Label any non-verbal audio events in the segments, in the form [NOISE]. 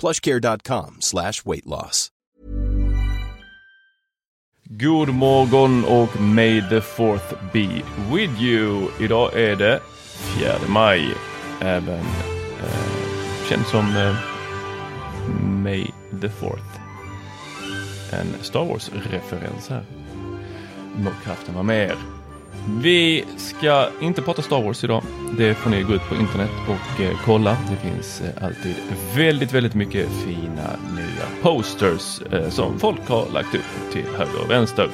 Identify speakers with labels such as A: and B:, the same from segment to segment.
A: plushcare.com slash weight loss.
B: God morgon och may the fourth be with you. Idag är det 4 maj. Även eh, känd som eh, May the fourth. En Star Wars-referens här. Må kraften vara med er. Vi ska inte prata Star Wars idag. Det får ni gå ut på internet och eh, kolla. Det finns eh, alltid väldigt, väldigt mycket fina nya posters eh, som folk har lagt upp till höger och vänster.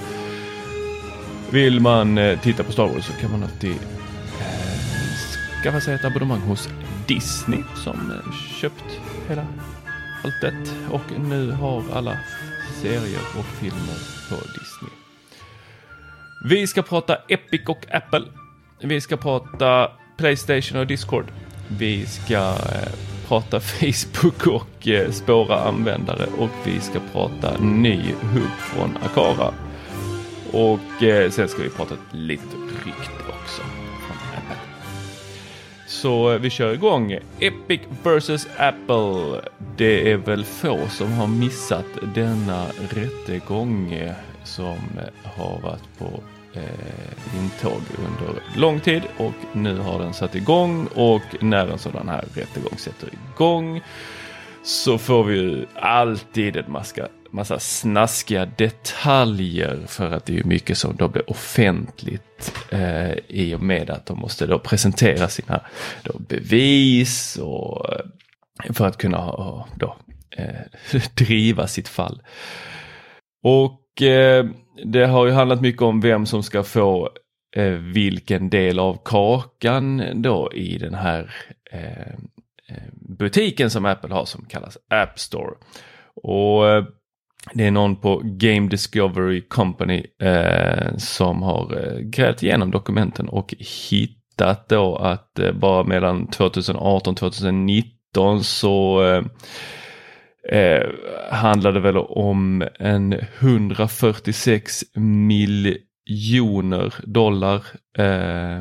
B: Vill man eh, titta på Star Wars så kan man alltid eh, skaffa sig ett abonnemang hos Disney som eh, köpt hela alltet och nu har alla serier och filmer på Disney. Vi ska prata Epic och Apple. Vi ska prata Playstation och Discord. Vi ska eh, prata [LAUGHS] Facebook och eh, spåra användare och vi ska prata ny hub från Akara. Och eh, sen ska vi prata ett litet rykte också från Apple. Så vi kör igång. Epic vs Apple. Det är väl få som har missat denna rättegång som eh, har varit på eh, intåg under lång tid och nu har den satt igång och när en sådan här rättegång sätter igång så får vi ju alltid en massa, massa snaskiga detaljer för att det är ju mycket som då blir offentligt eh, i och med att de måste då presentera sina då, bevis och eh, för att kunna då, eh, [LAUGHS] driva sitt fall. Och eh, det har ju handlat mycket om vem som ska få eh, vilken del av kakan då i den här eh, eh butiken som Apple har som kallas App Store. Och eh, det är någon på Game Discovery Company eh, som har grävt igenom dokumenten och hittat då att bara mellan 2018 2019 så eh, handlade väl om en 146 miljoner dollar eh,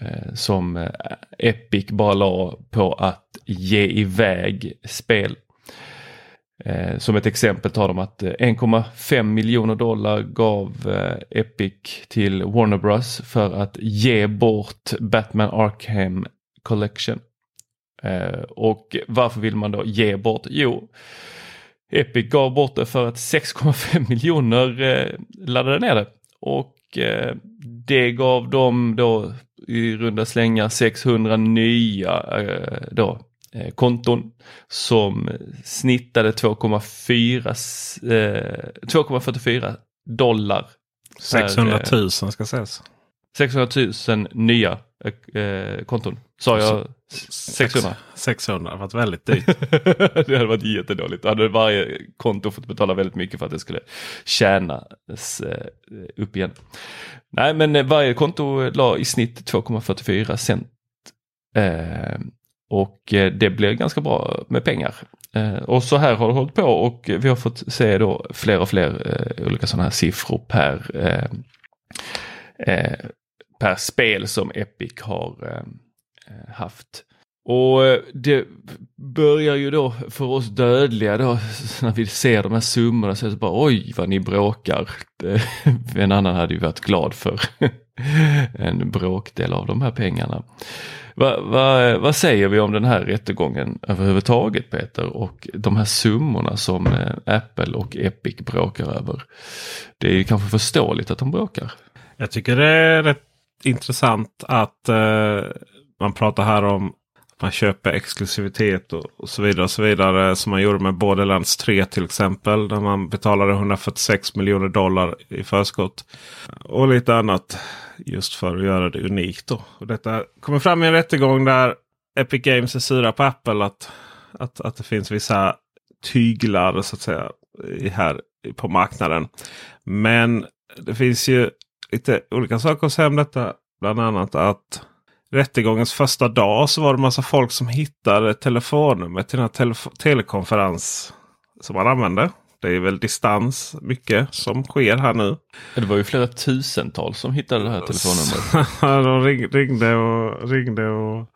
B: eh, som eh, Epic bara la på att ge iväg spel. Eh, som ett exempel tar de att eh, 1,5 miljoner dollar gav eh, Epic till Warner Bros för att ge bort Batman Arkham Collection. Eh, och varför vill man då ge bort? Jo, Epic gav bort det för att 6,5 [LAUGHS] miljoner eh, laddade ner det. Och eh, det gav dem då i runda slängar 600 nya då, konton som snittade 2,4 2,44 dollar.
C: 600 000 ska sägas.
B: 600 000 nya eh, konton. Sa jag 600?
C: 600, det har varit väldigt dyrt. [LAUGHS]
B: det hade varit jättedåligt. Då hade varje konto fått betala väldigt mycket för att det skulle tjänas eh, upp igen. Nej men eh, varje konto la i snitt 2,44 cent. Eh, och det blev ganska bra med pengar. Och så här har det hållit på och vi har fått se då fler och fler olika sådana här siffror per, eh per spel som Epic har ehm, eh, haft. Och eh, det börjar ju då för oss dödliga då [LAUGHS] när vi ser de här summorna så är det bara oj vad ni bråkar. [LAUGHS] En annan hade ju varit glad för [LAUGHS] en bråkdel av de här pengarna. Va, va, vad säger vi om den här rättegången överhuvudtaget Peter och de här summorna som eh, Apple och Epic bråkar över? Det är ju kanske förståeligt att de bråkar.
C: Jag tycker det är rätt intressant att eh, man pratar här om att man köper exklusivitet och, och, så vidare. och så vidare Som man gjorde med Borderlands 3 till exempel. Där man betalade 146 miljoner dollar i förskott. Och lite annat just för att göra det unikt. Då. Och detta kommer fram i en rättegång där Epic Games är sura på Apple. Att, att, att det finns vissa tyglar så att säga här på marknaden. Men det finns ju lite olika saker att säga om detta. Bland annat att rättegångens första dag så var det massa folk som hittade telefonnumret till den här telefo telekonferens som man använde. Det är väl distans mycket som sker här nu.
B: Det var ju flera tusentals som hittade det här telefonnumret. [LAUGHS]
C: De ring, ringde och ringde och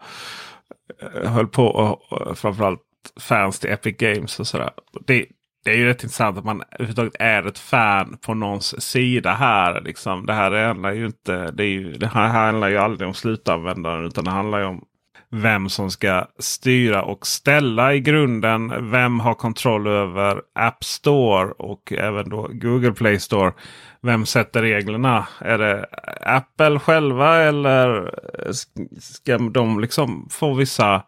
C: eh, höll på. Och, framförallt fans till Epic Games och sådär. Det, det är ju rätt intressant att man överhuvudtaget är ett fan på någons sida här. Liksom. Det här handlar ju inte. Det, är ju, det här handlar ju aldrig om slutanvändaren utan det handlar ju om vem som ska styra och ställa i grunden. Vem har kontroll över App Store och även då Google Play Store. Vem sätter reglerna? Är det Apple själva eller ska de liksom få vissa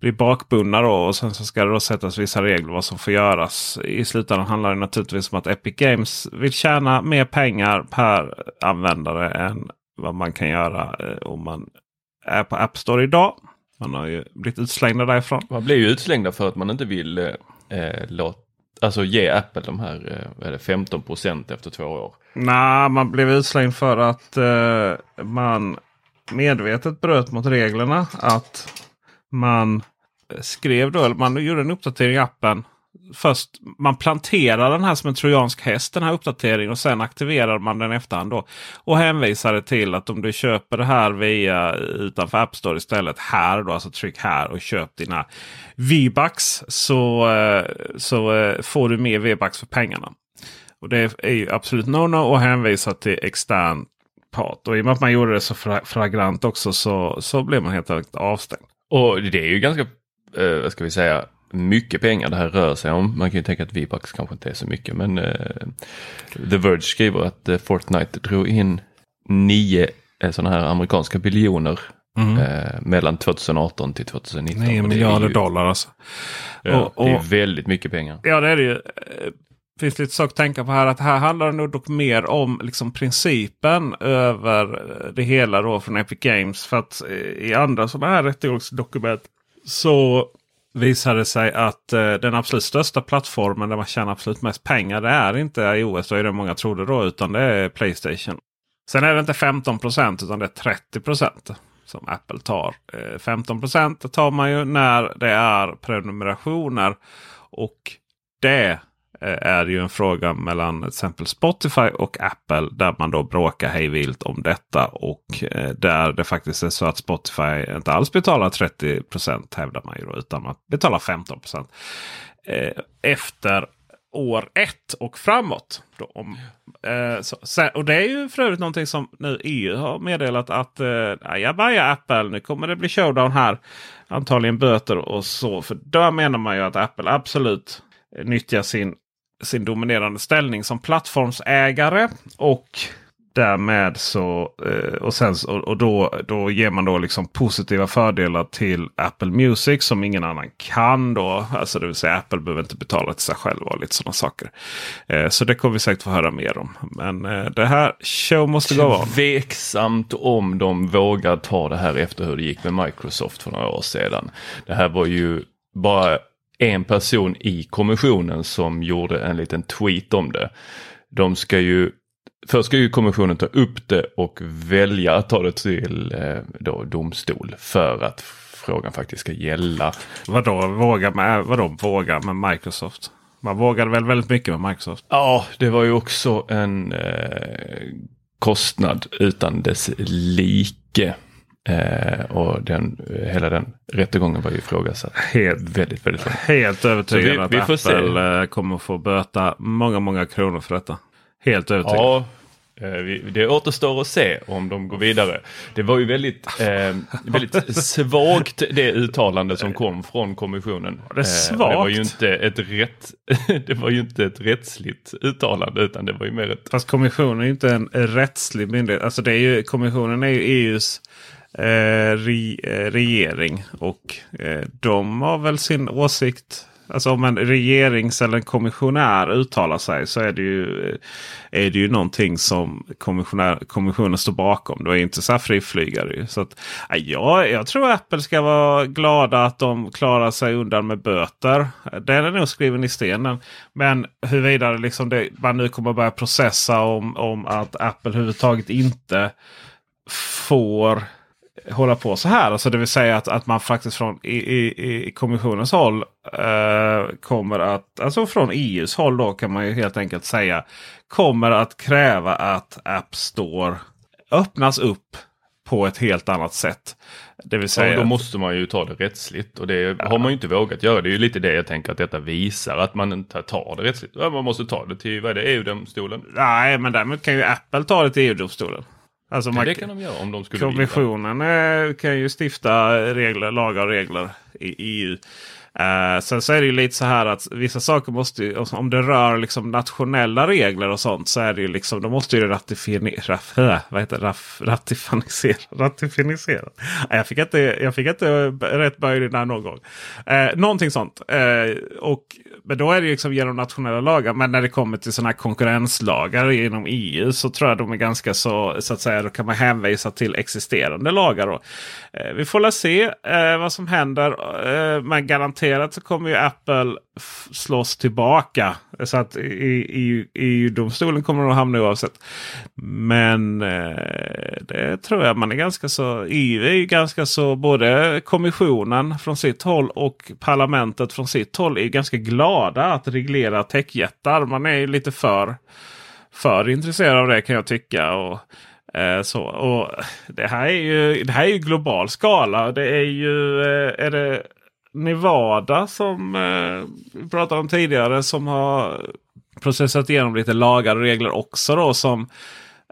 C: blir bakbundna då och sen så ska det då sättas vissa regler vad som får göras. I slutändan handlar det naturligtvis om att Epic Games vill tjäna mer pengar per användare än vad man kan göra eh, om man är på App Store idag. Man har ju blivit utslängda därifrån.
B: Man blir ju utslängda för att man inte vill eh, eh låta Alltså ge Apple de här eh, är det 15% efter två år.
C: Nej, man blev utslängd för att eh, man medvetet bröt mot reglerna. Att man skrev då, eller man gjorde en uppdatering i appen. Först man planterar den här som en trojansk häst, den här uppdateringen. Och sen aktiverar man den efterhand. Då, och hänvisade till att om du köper det här via utanför App Store istället. Här då, alltså tryck här och köp dina V-bucks. Så, eh, så eh, får du mer V-bucks för pengarna. Och det är ju absolut no-no att hänvisa till extern part. Och i och med att man gjorde det så flagrant också så, så blev man helt enkelt avstängd.
B: Och det är ju ganska, eh, vad ska vi säga, mycket pengar det här rör sig om. Man kan ju tänka att V-Bucks kanske inte är så mycket men eh, The Verge skriver att eh, Fortnite drog in nio eh, sådana här amerikanska biljoner mm. eh, mellan 2018 till 2019.
C: 9 miljarder ju, dollar alltså.
B: Ja, och, och, det är väldigt mycket pengar.
C: Ja det är det ju. Finns lite saker att tänka på här. Att här handlar det nog dock mer om liksom principen över eh, det hela då från Epic Games. För att eh, i andra sådana här rättegångsdokument så visar det sig att eh, den absolut största plattformen där man tjänar absolut mest pengar. Det är inte iOS, det är det många trodde då, utan det är Playstation. Sen är det inte 15% utan det är 30% som Apple tar. Eh, 15% tar man ju när det är prenumerationer. Och det Eh, är ju en fråga mellan till exempel Spotify och Apple. Där man då bråkar hejvilt om detta. Och eh, där det faktiskt är så att Spotify inte alls betalar 30% hävdar man ju då. Utan man betalar 15 Efter år ett och framåt. Då, om, eh, så, och det är ju för övrigt någonting som nu EU har meddelat att eh, ajabaja Apple, nu kommer det bli showdown här. Antagligen böter och så. För då menar man ju att Apple absolut nyttjar sin sin dominerande ställning som plattformsägare. Och därmed så eh, och, sen, och då, då ger man då liksom positiva fördelar till Apple Music som ingen annan kan. då. Alltså det vill säga Apple behöver inte betala till sig själva och lite sådana saker. Eh, så det kommer vi säkert få höra mer om. Men eh, det här show måste gå on.
B: Tveksamt om de vågar ta det här efter hur det gick med Microsoft för några år sedan. Det här var ju bara en person i kommissionen som gjorde en liten tweet om det. De ska ju Först ska ju kommissionen ta upp det och välja att ta det till eh, då, domstol för att frågan faktiskt ska gälla.
C: Vadå våga med, vadå våga med Microsoft? Man vågade väl väldigt mycket med Microsoft?
B: Ja, det var ju också en eh, kostnad utan dess like. Eh, och den, hela den rättegången var ju ifrågasatt.
C: Helt,
B: väldigt, väldigt långt.
C: Helt övertygad
B: vi,
C: att
B: vi
C: Apple se. kommer få böta många, många kronor för detta. Helt övertygad.
B: Ja, Eh, det återstår att se om de går vidare. Det var ju väldigt, eh, [LAUGHS] väldigt svagt det uttalande som kom från kommissionen.
C: Det, svagt. Eh,
B: det var ju inte ett rätt, [LAUGHS] det var ju inte ett rättsligt uttalande utan det var ju mer ett...
C: Fast kommissionen är ju inte en rättslig myndighet. Alltså det är ju, kommissionen är ju EUs eh, Eh, re, eh, regering och eh, de har väl sin åsikt Alltså om en regerings eller en kommissionär uttalar sig så är det ju, eh, är det ju någonting som kommissionen står bakom. Det är inte så här friflygare. Så att, ja, jag tror Apple ska vara glada att de klarar sig undan med böter. Den är nog skriven i stenen. Men huruvida liksom det, man nu kommer börja processa om, om att Apple överhuvudtaget inte får hålla på så här. Alltså det vill säga att, att man faktiskt från i, i, i kommissionens håll eh, kommer att, alltså från EUs håll då kan man ju helt enkelt säga, kommer att kräva att App Store öppnas upp på ett helt annat sätt. Det vill säga...
B: Ja, då måste man ju ta det rättsligt och det ja. har man ju inte vågat göra. Det är ju lite det jag tänker att detta visar att man inte tar det rättsligt. Man måste ta det till EU-domstolen.
C: Nej, men däremot kan ju Apple ta det till EU-domstolen.
B: Alltså man, det kan de göra om de skulle
C: Kommissionen vilja. kan ju stifta regler, lagar och regler i EU. Uh, sen så är det ju lite så här att vissa saker måste ju, om det rör liksom nationella regler och sånt så är det ju liksom, då måste ju ratificera. Vad heter det? ratificera. [LAUGHS] ratificera. Jag fick inte, jag fick inte rätt böjd där någon gång. Uh, någonting sånt. Uh, och, men då är det liksom genom nationella lagar. Men när det kommer till sådana här konkurrenslagar inom EU så tror jag de är ganska så, så att säga, då kan man hänvisa till existerande lagar. Då. vi får väl se vad som händer. med garanterat garanterat så kommer ju Apple slås tillbaka. Så att EU-domstolen kommer de att hamna oavsett. Men eh, det tror jag man är ganska så. EU är ju ganska så. Både kommissionen från sitt håll och parlamentet från sitt håll är ganska glada att reglera techjättar. Man är ju lite för, för intresserad av det kan jag tycka. Och, eh, så, och det här är ju det här är ju global skala. Det är ju eh, är det Nevada som eh, vi pratade om tidigare. Som har processat igenom lite lagar och regler också. då som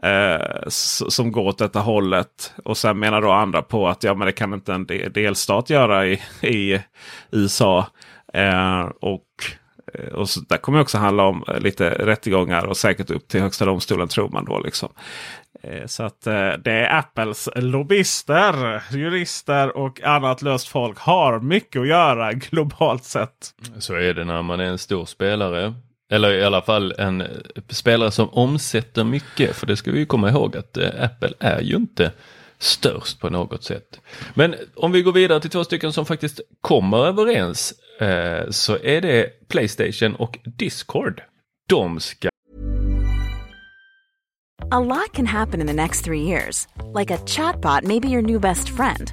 C: eh, som går åt detta hållet. Och sen menar då andra på att ja, men det kan inte en delstat göra i, i USA. Eh, och Eh, och så där kommer det också handla om eh, lite rättegångar och säkert upp till högsta domstolen tror man då. Liksom. Eh, så att det är Apples lobbyister, jurister och annat löst folk har mycket att göra globalt sett.
B: Så är det när man är en stor spelare. Eller i alla fall en spelare som omsätter mycket. För det ska vi komma ihåg att Apple är ju inte störst på något sätt. Men om vi går vidare till två stycken som faktiskt kommer överens Eh, så är det Playstation och Discord. De ska
D: A lot can happen in the next three years. Like a chatbot maybe your new best friend.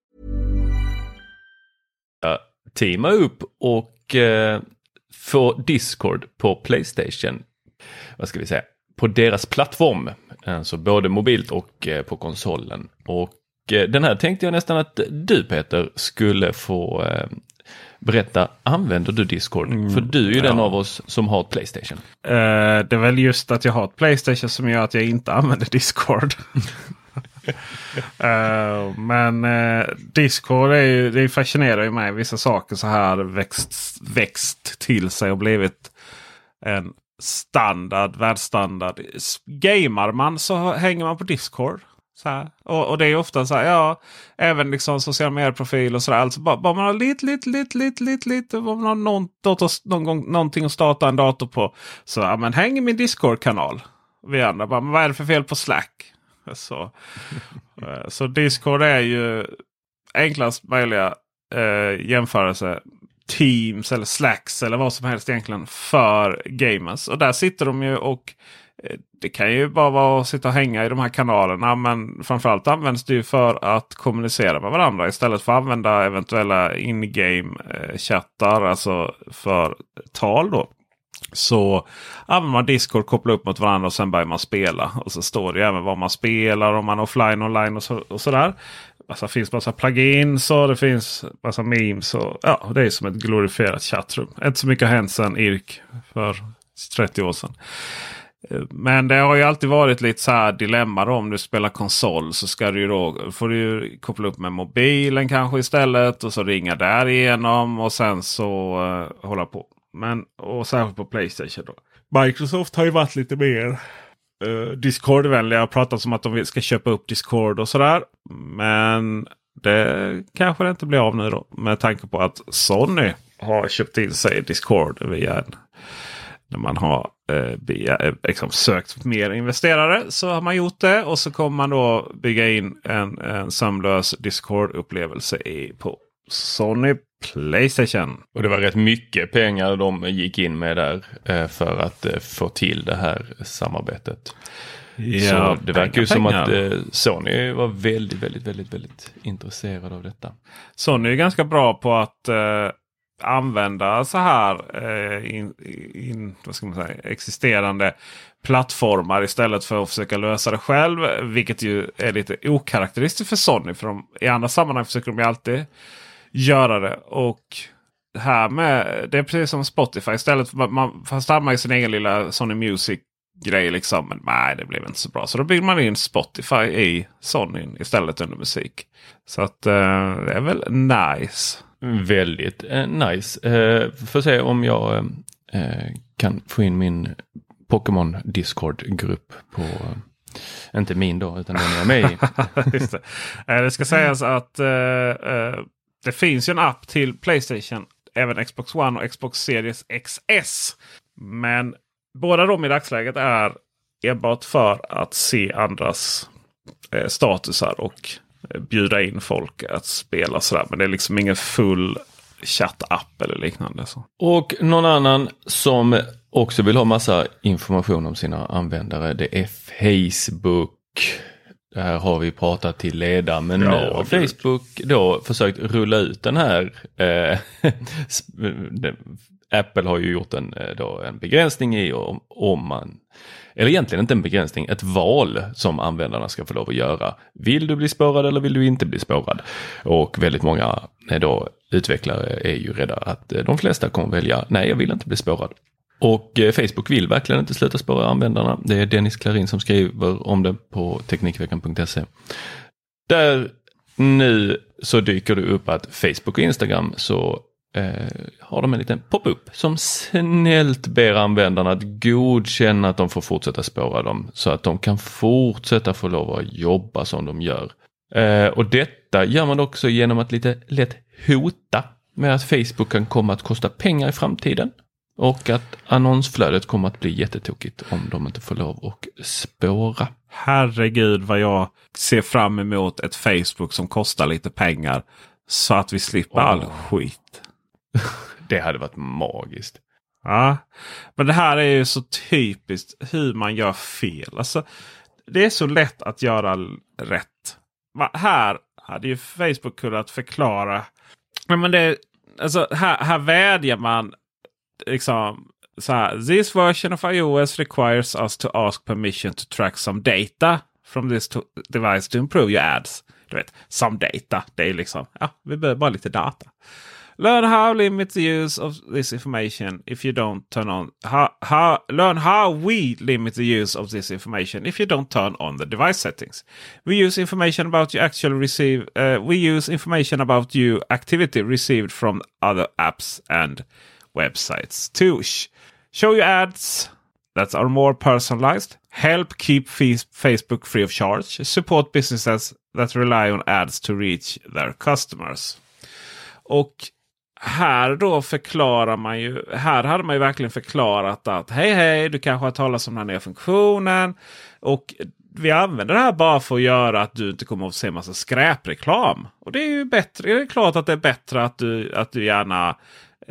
B: Teama upp och uh, få Discord på Playstation. Vad ska vi säga? På deras plattform. Alltså både mobilt och uh, på konsolen. Och den här tänkte jag nästan att du Peter skulle få eh, berätta. Använder du Discord? Mm, För du är ju ja. den av oss som har ett Playstation.
C: Uh, det är väl just att jag har ett Playstation som gör att jag inte använder Discord. [LAUGHS] uh, [LAUGHS] men uh, Discord är ju, det fascinerar ju mig. Vissa saker så här växt, växt till sig och blivit en standard, världsstandard. Gamar man så hänger man på Discord. Och, och, det är ofta så här, ja, även liksom sociala medieprofiler och sådär. Alltså bara, bara man har lite, lite, lite, lite, lite, lite, man har någon, dator, någon gång, någonting att starta en dator på. Så ja, men häng i min Discord-kanal. Vi andra bara, men vad är det för fel på Slack? Så, eh, så Discord är ju enklast möjliga eh, jämförelse. Teams eller Slacks eller vad som helst egentligen för gamers. Och där sitter de ju och eh, det kan ju bara vara att sitta och hänga i de här kanalerna. Men framförallt används det ju för att kommunicera med varandra istället för att använda eventuella in-game eh, chattar. Alltså för tal då. Så använder man Discord, kopplar upp mot varandra och sen börjar man spela. Och så står det även vad man spelar, om man är offline, online och, så, och sådär. Alltså, det finns massa plugins och det finns massa memes. Och, ja, det är som ett glorifierat chattrum. Inte så mycket har hänt sedan IRK för 30 år sedan. Men det har ju alltid varit lite så här dilemma då, om du spelar konsol så ska du då, får du koppla upp med mobilen kanske istället och så ringa därigenom och sen så uh, hålla på. Men och särskilt på Playstation då. Microsoft har ju varit lite mer uh, Discord-vänliga och pratat om att de ska köpa upp Discord och sådär. Men det kanske det inte blir av nu då med tanke på att Sony har köpt in sig Discord via en när man har eh, via, eh, liksom sökt mer investerare så har man gjort det. Och så kommer man då bygga in en, en sömlös Discord-upplevelse på Sony Playstation.
B: Och det var rätt mycket pengar de gick in med där eh, för att eh, få till det här samarbetet. Ja, så det verkar ju som att eh, Sony var väldigt, väldigt, väldigt, väldigt intresserad av detta.
C: Sony är ganska bra på att eh, använda så här eh, in, in, vad ska man säga, existerande plattformar istället för att försöka lösa det själv. Vilket ju är lite okaraktäristiskt för Sony. För de, i andra sammanhang försöker de ju alltid göra det. Och här med, det är precis som Spotify. Istället för man får stanna i sin egen lilla Sony Music grej. Liksom. Men nej, det blev inte så bra. Så då bygger man in Spotify i Sony istället under musik. Så att eh, det är väl nice.
B: Väldigt eh, nice. Eh, får se om jag eh, kan få in min Pokémon Discord-grupp på inte min då, utan den jag är med i. [LAUGHS]
C: det. Eh, det ska sägas att det finns ju en app till Playstation, även Xbox One och Xbox Series XS. Men båda de i dagsläget är enbart för att se andras eh, statusar och eh, bjuda in folk att spela sådär. Men det är liksom ingen full chattapp eller liknande. Så.
B: Och någon annan som också vill ha massa information om sina användare. Det är Facebook det här har vi pratat till leda men
C: Ja,
B: nu har. Facebook då försökt rulla ut den här. Eh, [LAUGHS] Apple har ju gjort en, eh, då, en begränsning i om, om man, eller egentligen inte en begränsning, ett val som användarna ska få lov att göra. Vill du bli spårad eller vill du inte bli spårad? Och väldigt många eh, då, utvecklare är ju rädda att eh, de flesta kommer välja, nej jag vill inte bli spårad. Och eh, Facebook vill verkligen inte sluta spåra användarna. Det är Dennis Klarin som skriver om det på Teknikveckan.se. Där nu så dyker det upp att Facebook och Instagram så eh, har de en liten pop-up som snällt ber användarna att godkänna att de får fortsätta spåra dem så att de kan fortsätta få lov att jobba som de gör. Eh, och detta gör man också genom att lite lätt hota med att Facebook kan komma att kosta pengar i framtiden. Och att annonsflödet kommer att bli jättetokigt om de inte får lov att spåra.
C: Herregud vad jag ser fram emot ett Facebook som kostar lite pengar. Så att vi slipper
B: Åh.
C: all skit. [LAUGHS]
B: Det hade varit magiskt.
C: Ja, men det här är ju så typiskt hur man gör fel. Alltså, det är så lätt att göra rätt. Va- Här hade ju Facebook kunnat förklara. Nej, Men det, alltså, här, här vädjar man liksom så här. This version of iOS requires us to ask permission to track some data from this to device to improve your ads. Du vet, some data. Det är liksom, ja, vi behöver bara lite data. Learn how limit the use of this information if you don't turn on how, how learn how we limit the use of this information if you don't turn on the device settings. We use information about you actually receive uh, we use information about you activity received from other apps and websites to show you ads that are more personalized, help keep Facebook free of charge, support businesses that rely on ads to reach their customers. Och här då förklarar man ju. Här hade man ju verkligen förklarat att hej hej, du kanske har talat om den här nya funktionen. Och vi använder det här bara för att göra att du inte kommer att se massa skräpreklam. Och det är ju bättre. Det är klart att det är bättre att du, att du gärna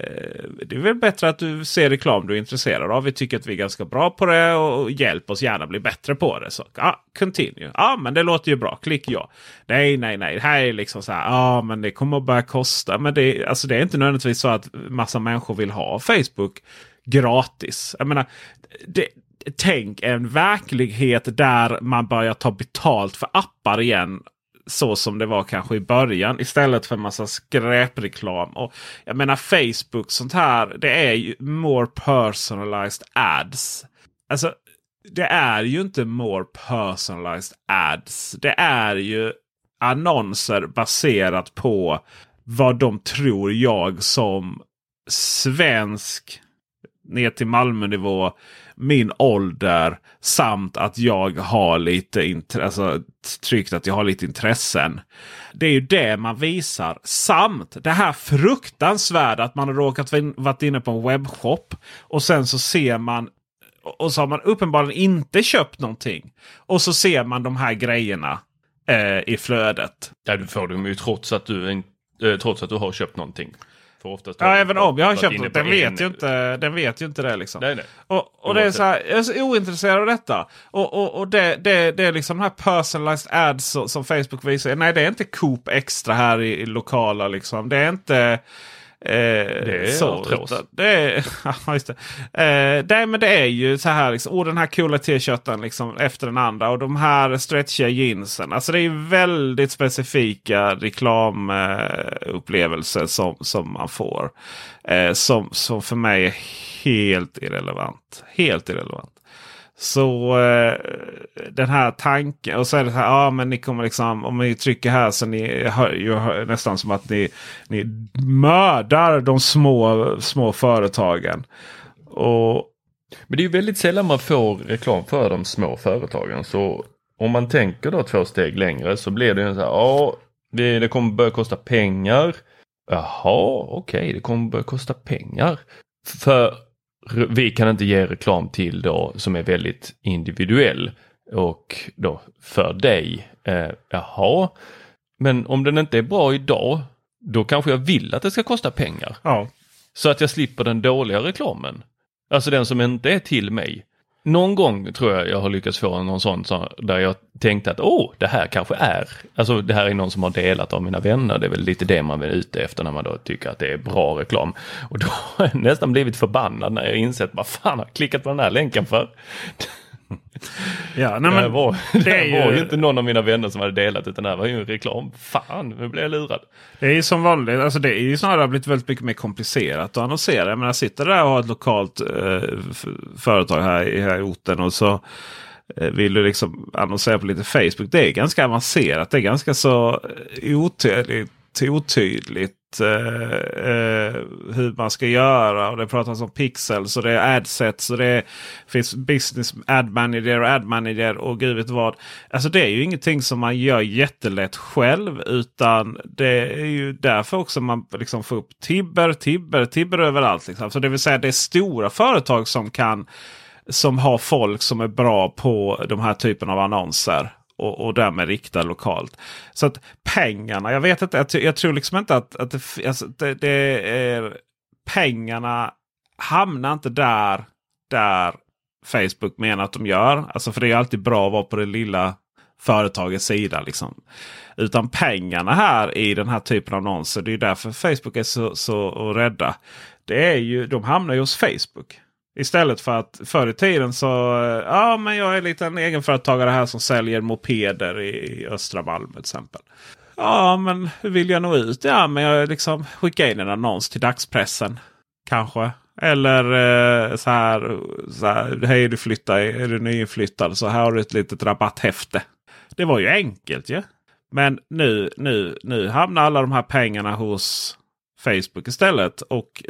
C: Eh, det är väl bättre att du ser reklam du är intresserad av. Vi tycker att vi är ganska bra på det och, hjälp oss gärna bli bättre på det. Så, ja, continue. Ja, men det låter ju bra. Klick ja. Nej, nej, nej. Det här är liksom så här. Ja, men det kommer att börja kosta. Men det, alltså, det är inte nödvändigtvis så att massa människor vill ha Facebook gratis. Jag menar, det, tänk en verklighet där man börjar ta betalt för appar igen så som det var kanske i början. Istället för en massa skräpreklam. Och jag menar Facebook sånt här. Det är ju more personalized ads. Alltså det är ju inte more personalized ads. Det är ju annonser baserat på vad de tror jag som svensk ner till Malmönivå, min ålder samt att jag har lite intresse, alltså, tryckt att jag har lite intressen. Det är ju det man visar. Samt det här fruktansvärda att man har råkat vara varit inne på en webbshop och sen så ser man och så har man uppenbarligen inte köpt någonting. Och så ser man de här grejerna eh, i flödet.
B: Ja, du får dem ju trots att du, eh, trots att du har köpt någonting. För oftast
C: Ja, även om jag har köpt Den
B: en-
C: vet, ju inte, den vet ju inte det. liksom.
B: Nej, nej.
C: Och, och det är så här, jag är så ointresserad av detta. Och, och, och det, det, det är liksom de här personalized ads som, som Facebook visar. Nej, det är inte Coop Extra här i, i lokala. Liksom. Det är inte... Eh,
B: Det är
C: så,
B: artros.
C: det är, [LAUGHS] ja, just det. Eh, det, men det är ju så här, liksom, och den här coola t-shirten liksom, efter den andra. Och de här stretchiga jeansen. Alltså det är ju väldigt specifika reklamupplevelser som, som man får. Eh, som, som för mig är helt irrelevant. Helt irrelevant. Så eh, den här tanken. Och så är det så här. Ja men ni kommer liksom. Om ni trycker här så ni hör ju hör, nästan som att ni, ni mördar de små, små företagen. Och
B: Men det är ju väldigt sällan man får reklam för de små företagen. Så om man tänker då två steg längre så blir det ju så här. Ja, det, det kommer börja kosta pengar. Jaha, okej, det kommer börja kosta pengar. För vi kan inte ge reklam till då som är väldigt individuell och då för dig. Eh, jaha, men om den inte är bra idag, då kanske jag vill att det ska kosta pengar.
C: ja.
B: Så att jag slipper den dåliga reklamen. Alltså den som inte är till mig någon gång tror jag jag har lyckats få någon sån där jag tänkte att åh, det här kanske är, alltså det här är någon som har delat av mina vänner. Det är väl lite det man är ute efter när man då tycker att det är bra reklam. Och då har jag nästan blivit förbannad när jag insett vad fan har jag klickat på den här länken för?
C: Ja, nej,
B: det
C: men
B: var,
C: det
B: det
C: är ju-
B: var ju inte någon av mina vänner som hade delat utan det här var ju en reklam. Fan, nu blev jag lurad.
C: Det är ju som vanligt, alltså det är ju snarare blivit väldigt mycket mer komplicerat att annonsera. Jag menar, sitter där och har ett lokalt eh, företag här i, här i orten och så eh, vill du liksom annonsera på lite Facebook. Det är ganska avancerat. Det är ganska så eh, otydligt, otydligt eh, eh, hur man ska göra. Och Det pratas om pixels och det är adsets och det finns business ad manager och ad manager och gud vet vad. Alltså det är ju ingenting som man gör jättelätt själv utan det är ju därför också man liksom får upp Tibber, Tibber, Tibber överallt. Liksom. Så det vill säga det är stora företag som kan som har folk som är bra på de här typen av annonser. Och, och därmed rikta lokalt. Så att pengarna, jag vet inte, jag, jag tror liksom inte att, att det, alltså, det, det är pengarna hamnar inte där, där Facebook menar att de gör. Alltså för det är alltid bra att vara på det lilla företagets sida. Liksom. Utan pengarna här i den här typen av annonser, det är därför Facebook är så, så rädda. Det är ju, de hamnar ju hos Facebook. Istället för att förr i tiden så, eh, ja men jag är en liten egenföretagare här som säljer mopeder i, östra Malmö till exempel. Ja men hur vill jag nå ut? Ja men jag liksom skickar in en annons till dagspressen. Kanske. Eller eh, så, här, så här. Hej du flyttar, är du nyinflyttad så här har du ett litet rabatthäfte. Det var ju enkelt ju. Men nu, nu, nu hamnar alla de här pengarna hos Facebook istället. Och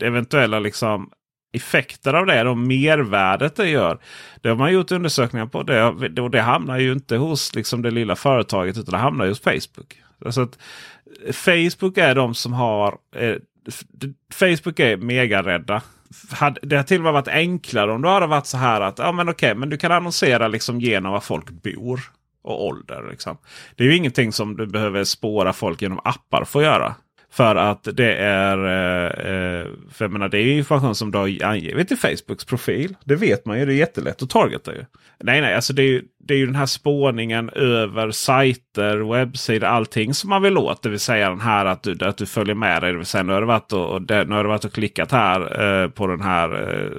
C: eventuella liksom effekter av det, och mervärdet det gör. Det har man gjort undersökningar på. Det, och det hamnar ju inte hos liksom det lilla företaget utan det hamnar ju hos Facebook. Alltså att Facebook är de som har eh, Facebook är megarädda. Det har till och med varit enklare om det hade varit så här att ja, men okej, men du kan annonsera liksom genom var folk bor och ålder. Liksom. Det är ju ingenting som du behöver spåra folk genom appar för att göra. För att det är, eh, eh, för jag menar, det är information som du har angivit i Facebooks profil. Det vet man ju, det är jättelätt att targeta ju. Nej, nej, alltså det är ju, det är ju den här spåningen över sajter, webbsidor, allting som man vill åt. Det vill säga den här att du, att du följer med dig. Det vill säga nu har du varit och, och, det, nu har du varit och klickat här eh, på den här eh,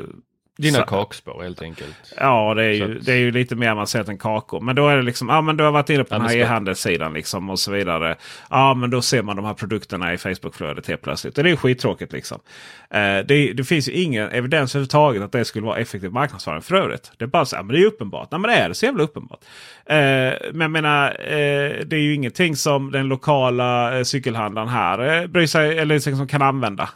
B: dina
C: sa-
B: kakspår helt enkelt.
C: Ja, det är,
B: Så
C: ju, det är ju lite mer avancerat än kakor. Men då är det liksom, ja men du har varit inne på den här e-handelssidan liksom och så vidare. Ja, men då ser man de här produkterna i Facebookflödet helt plötsligt. Och det är ju skittråkigt liksom. Eh, det, det finns ju ingen evidens överhuvudtaget att det skulle vara effektiv marknadsföring för övrigt. Det är bara så här, men det är ju uppenbart. Nej, men det är det så jävla uppenbart. Eh, men jag menar, eh, det är ju ingenting som den lokala eh, cykelhandlaren här eh, bryr sig eller liksom kan använda.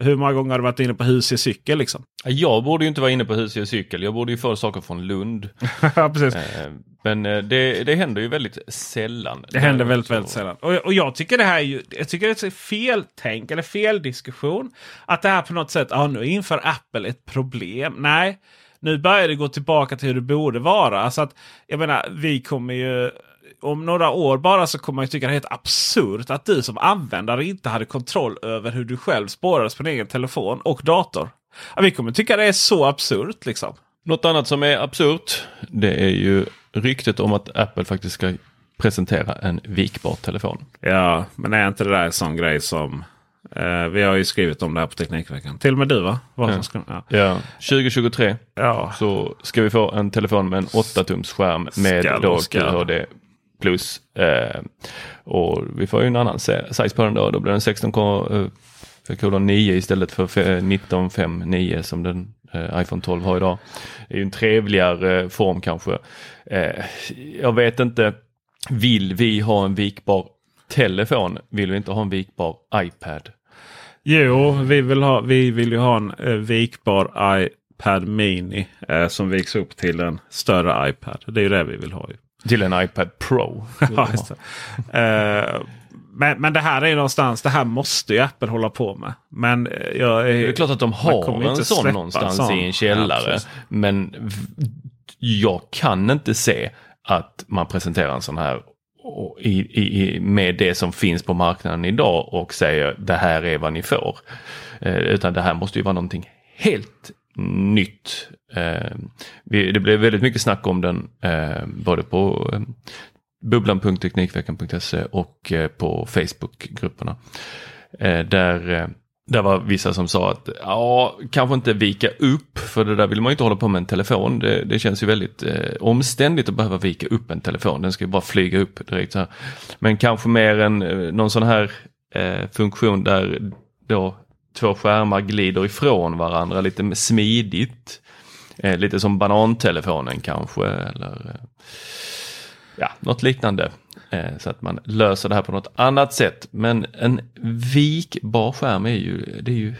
C: Hur många gånger har du varit inne på hus i cykel liksom?
B: Jag borde ju inte vara inne på hus och cykel. Jag borde ju få saker från Lund. [LAUGHS]
C: ja, precis.
B: Eh, Men eh, det, det händer ju väldigt sällan.
C: Det händer väldigt,
B: Så-
C: väldigt sällan. Och, och jag tycker det här är ju jag tycker det är fel tänk eller fel diskussion. Att det här på något sätt, ja nu inför Apple ett problem. Nej, nu börjar det gå tillbaka till hur det borde vara. Alltså att, jag menar, vi kommer ju om några år bara så kommer man ju tycka det är helt absurt att du som användare inte hade kontroll över hur du själv spårades på din egen telefon och dator. Ja, vi kommer tycka det är så absurt liksom.
B: Något annat som är absurt, det är ju ryktet om att Apple faktiskt ska presentera en vikbar telefon.
C: Ja, men är inte det där en sån grej som... Eh, vi har ju skrivit om det här på Teknikveckan. Till och med du va? Vad som
B: Ja.
C: ska, ja.
B: Ja, 2023
C: Ja.
B: så ska vi få en telefon med en 8-tums skärm med
C: Skall
B: då
C: skall
B: plus. Eh, och vi får ju en annan size på den då. Då blir den 16,9 eh, istället för 19,59 eh, som den eh, iPhone 12 har idag. Det är ju en trevligare form kanske. Eh, jag vet inte. Vill vi ha en vikbar telefon? Vill vi inte ha en vikbar iPad?
C: Jo, vi vill, ha, vi vill ju ha en eh, vikbar iPad Mini eh, som viks upp till en större iPad. Det är ju det vi vill ha. Ju.
B: Till en iPad Pro. [LAUGHS]
C: Ja. Eh, men, men det här är ju någonstans, det här måste ju Apple hålla på med. Men eh, jag är,
B: Det är klart att de har en sån någonstans
C: sån.
B: i en källare.
C: Ja,
B: men jag kan inte se att man presenterar en sån här i, i- med det som finns på marknaden idag och säger det här är vad ni får. Eh, utan det här måste ju vara någonting helt nytt. Eh, vi, det blev väldigt mycket snack om den eh, både på eh, bubblan.teknikveckan.se och eh, på Facebookgrupperna. Eh, där, eh, där var vissa som sa att ja, kanske inte vika upp för det där vill man ju inte hålla på med en telefon. Det, det känns ju väldigt eh, omständigt att behöva vika upp en telefon. Den ska ju bara flyga upp direkt så här. Men kanske mer än eh, någon sån här eh, funktion där då två skärmar glider ifrån varandra lite smidigt. Eh, lite som banantelefonen kanske eller eh, ja, något liknande. Eh, så att man löser det här på något annat sätt. Men en vikbar skärm är ju, det är ju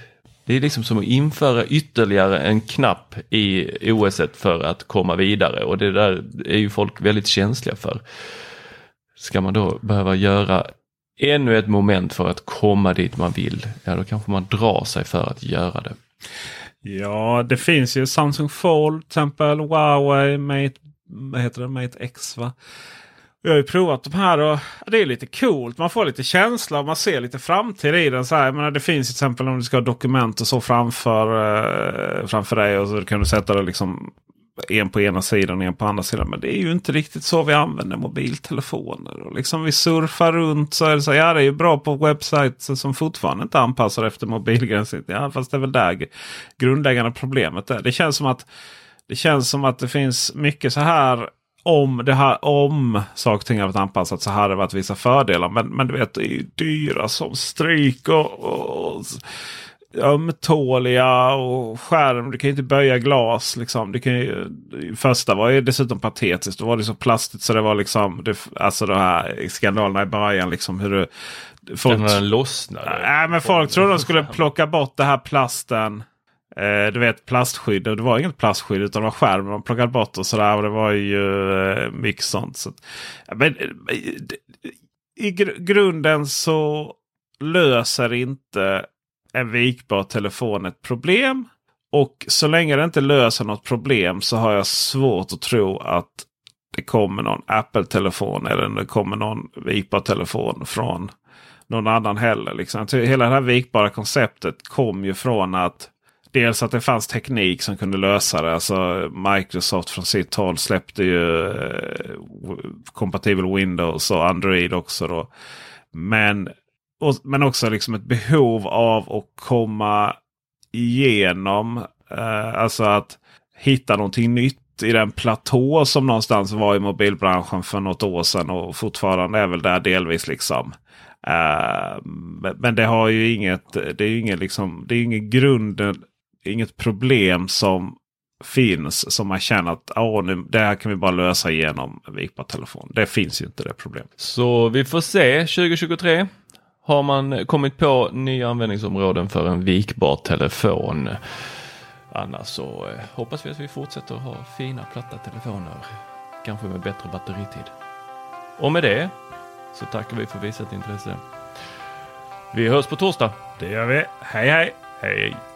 B: det är liksom som att införa ytterligare en knapp i OS för att komma vidare och det där är ju folk väldigt känsliga för. Ska man då behöva göra ännu ett moment för att komma dit man vill, ja då kanske man drar sig för att göra det.
C: Ja, det finns ju Samsung Fold till exempel, Huawei Mate, vad heter det, Mate X va? Jag har ju provat de här och det är lite coolt. Man får lite känsla och man ser lite framtid i den. Så här, menar, det finns till exempel om du ska ha dokument och så framför, eh, framför dig. Och så kan du sätta det liksom en på ena sidan och en på andra sidan. Men det är ju inte riktigt så vi använder mobiltelefoner. Och liksom vi surfar runt så är det så ja det är ju bra på webbsajter som fortfarande inte anpassar efter mobilgränsen. Ja, fast det är väl där grundläggande problemet är. Det känns som att det känns som att det finns mycket så här om det här om saker och ting har varit anpassat så hade det varit vissa fördelar. Men, men du vet det är ju dyra som stryk och, och ömtåliga och skärm. Du kan ju inte böja glas. Liksom. Du kan ju, första var ju dessutom patetiskt. Då var det så plastigt så det var liksom. Det, alltså de här skandalerna i början. Liksom, hur du,
B: folk, den lossnade.
C: Nej, men folk trodde de skulle [LAUGHS] plocka bort det här plasten. Eh, du vet plastskydd. Och det var inget plastskydd utan det var skärm. Man plockade bort och sådär. Och det var ju eh, mycket sånt. Så, men, eh, I gr grunden så löser inte en vikbar telefon ett problem. Och så länge det inte löser något problem så har jag svårt att tro att det kommer någon Apple-telefon eller det kommer någon vikbar telefon från någon annan heller. Liksom. Hela det här vikbara konceptet kom ju från att dels att det fanns teknik som kunde lösa det. Alltså Microsoft från sitt håll släppte ju eh, kompatibel Windows och Android också. Då. Men och, men också liksom ett behov av att komma igenom. Eh, alltså att hitta någonting nytt i den platå som någonstans var i mobilbranschen för något år sedan. Och fortfarande är väl där delvis. liksom. Uh, men det har ju inget, det är inget, liksom, det är ingen grund, inget problem som finns som man känner att oh, nu, det här kan vi bara lösa genom vipa-telefon. Det finns ju inte det problemet.
B: Så vi får se 2023 har man kommit på nya användningsområden för en vikbar telefon. Annars så eh, hoppas vi att vi fortsätter ha fina platta telefoner. Kanske med bättre batteritid. Och med det så tackar vi för visat intresse. Vi hörs på torsdag.
C: Det gör vi. Hej hej!
B: Hej!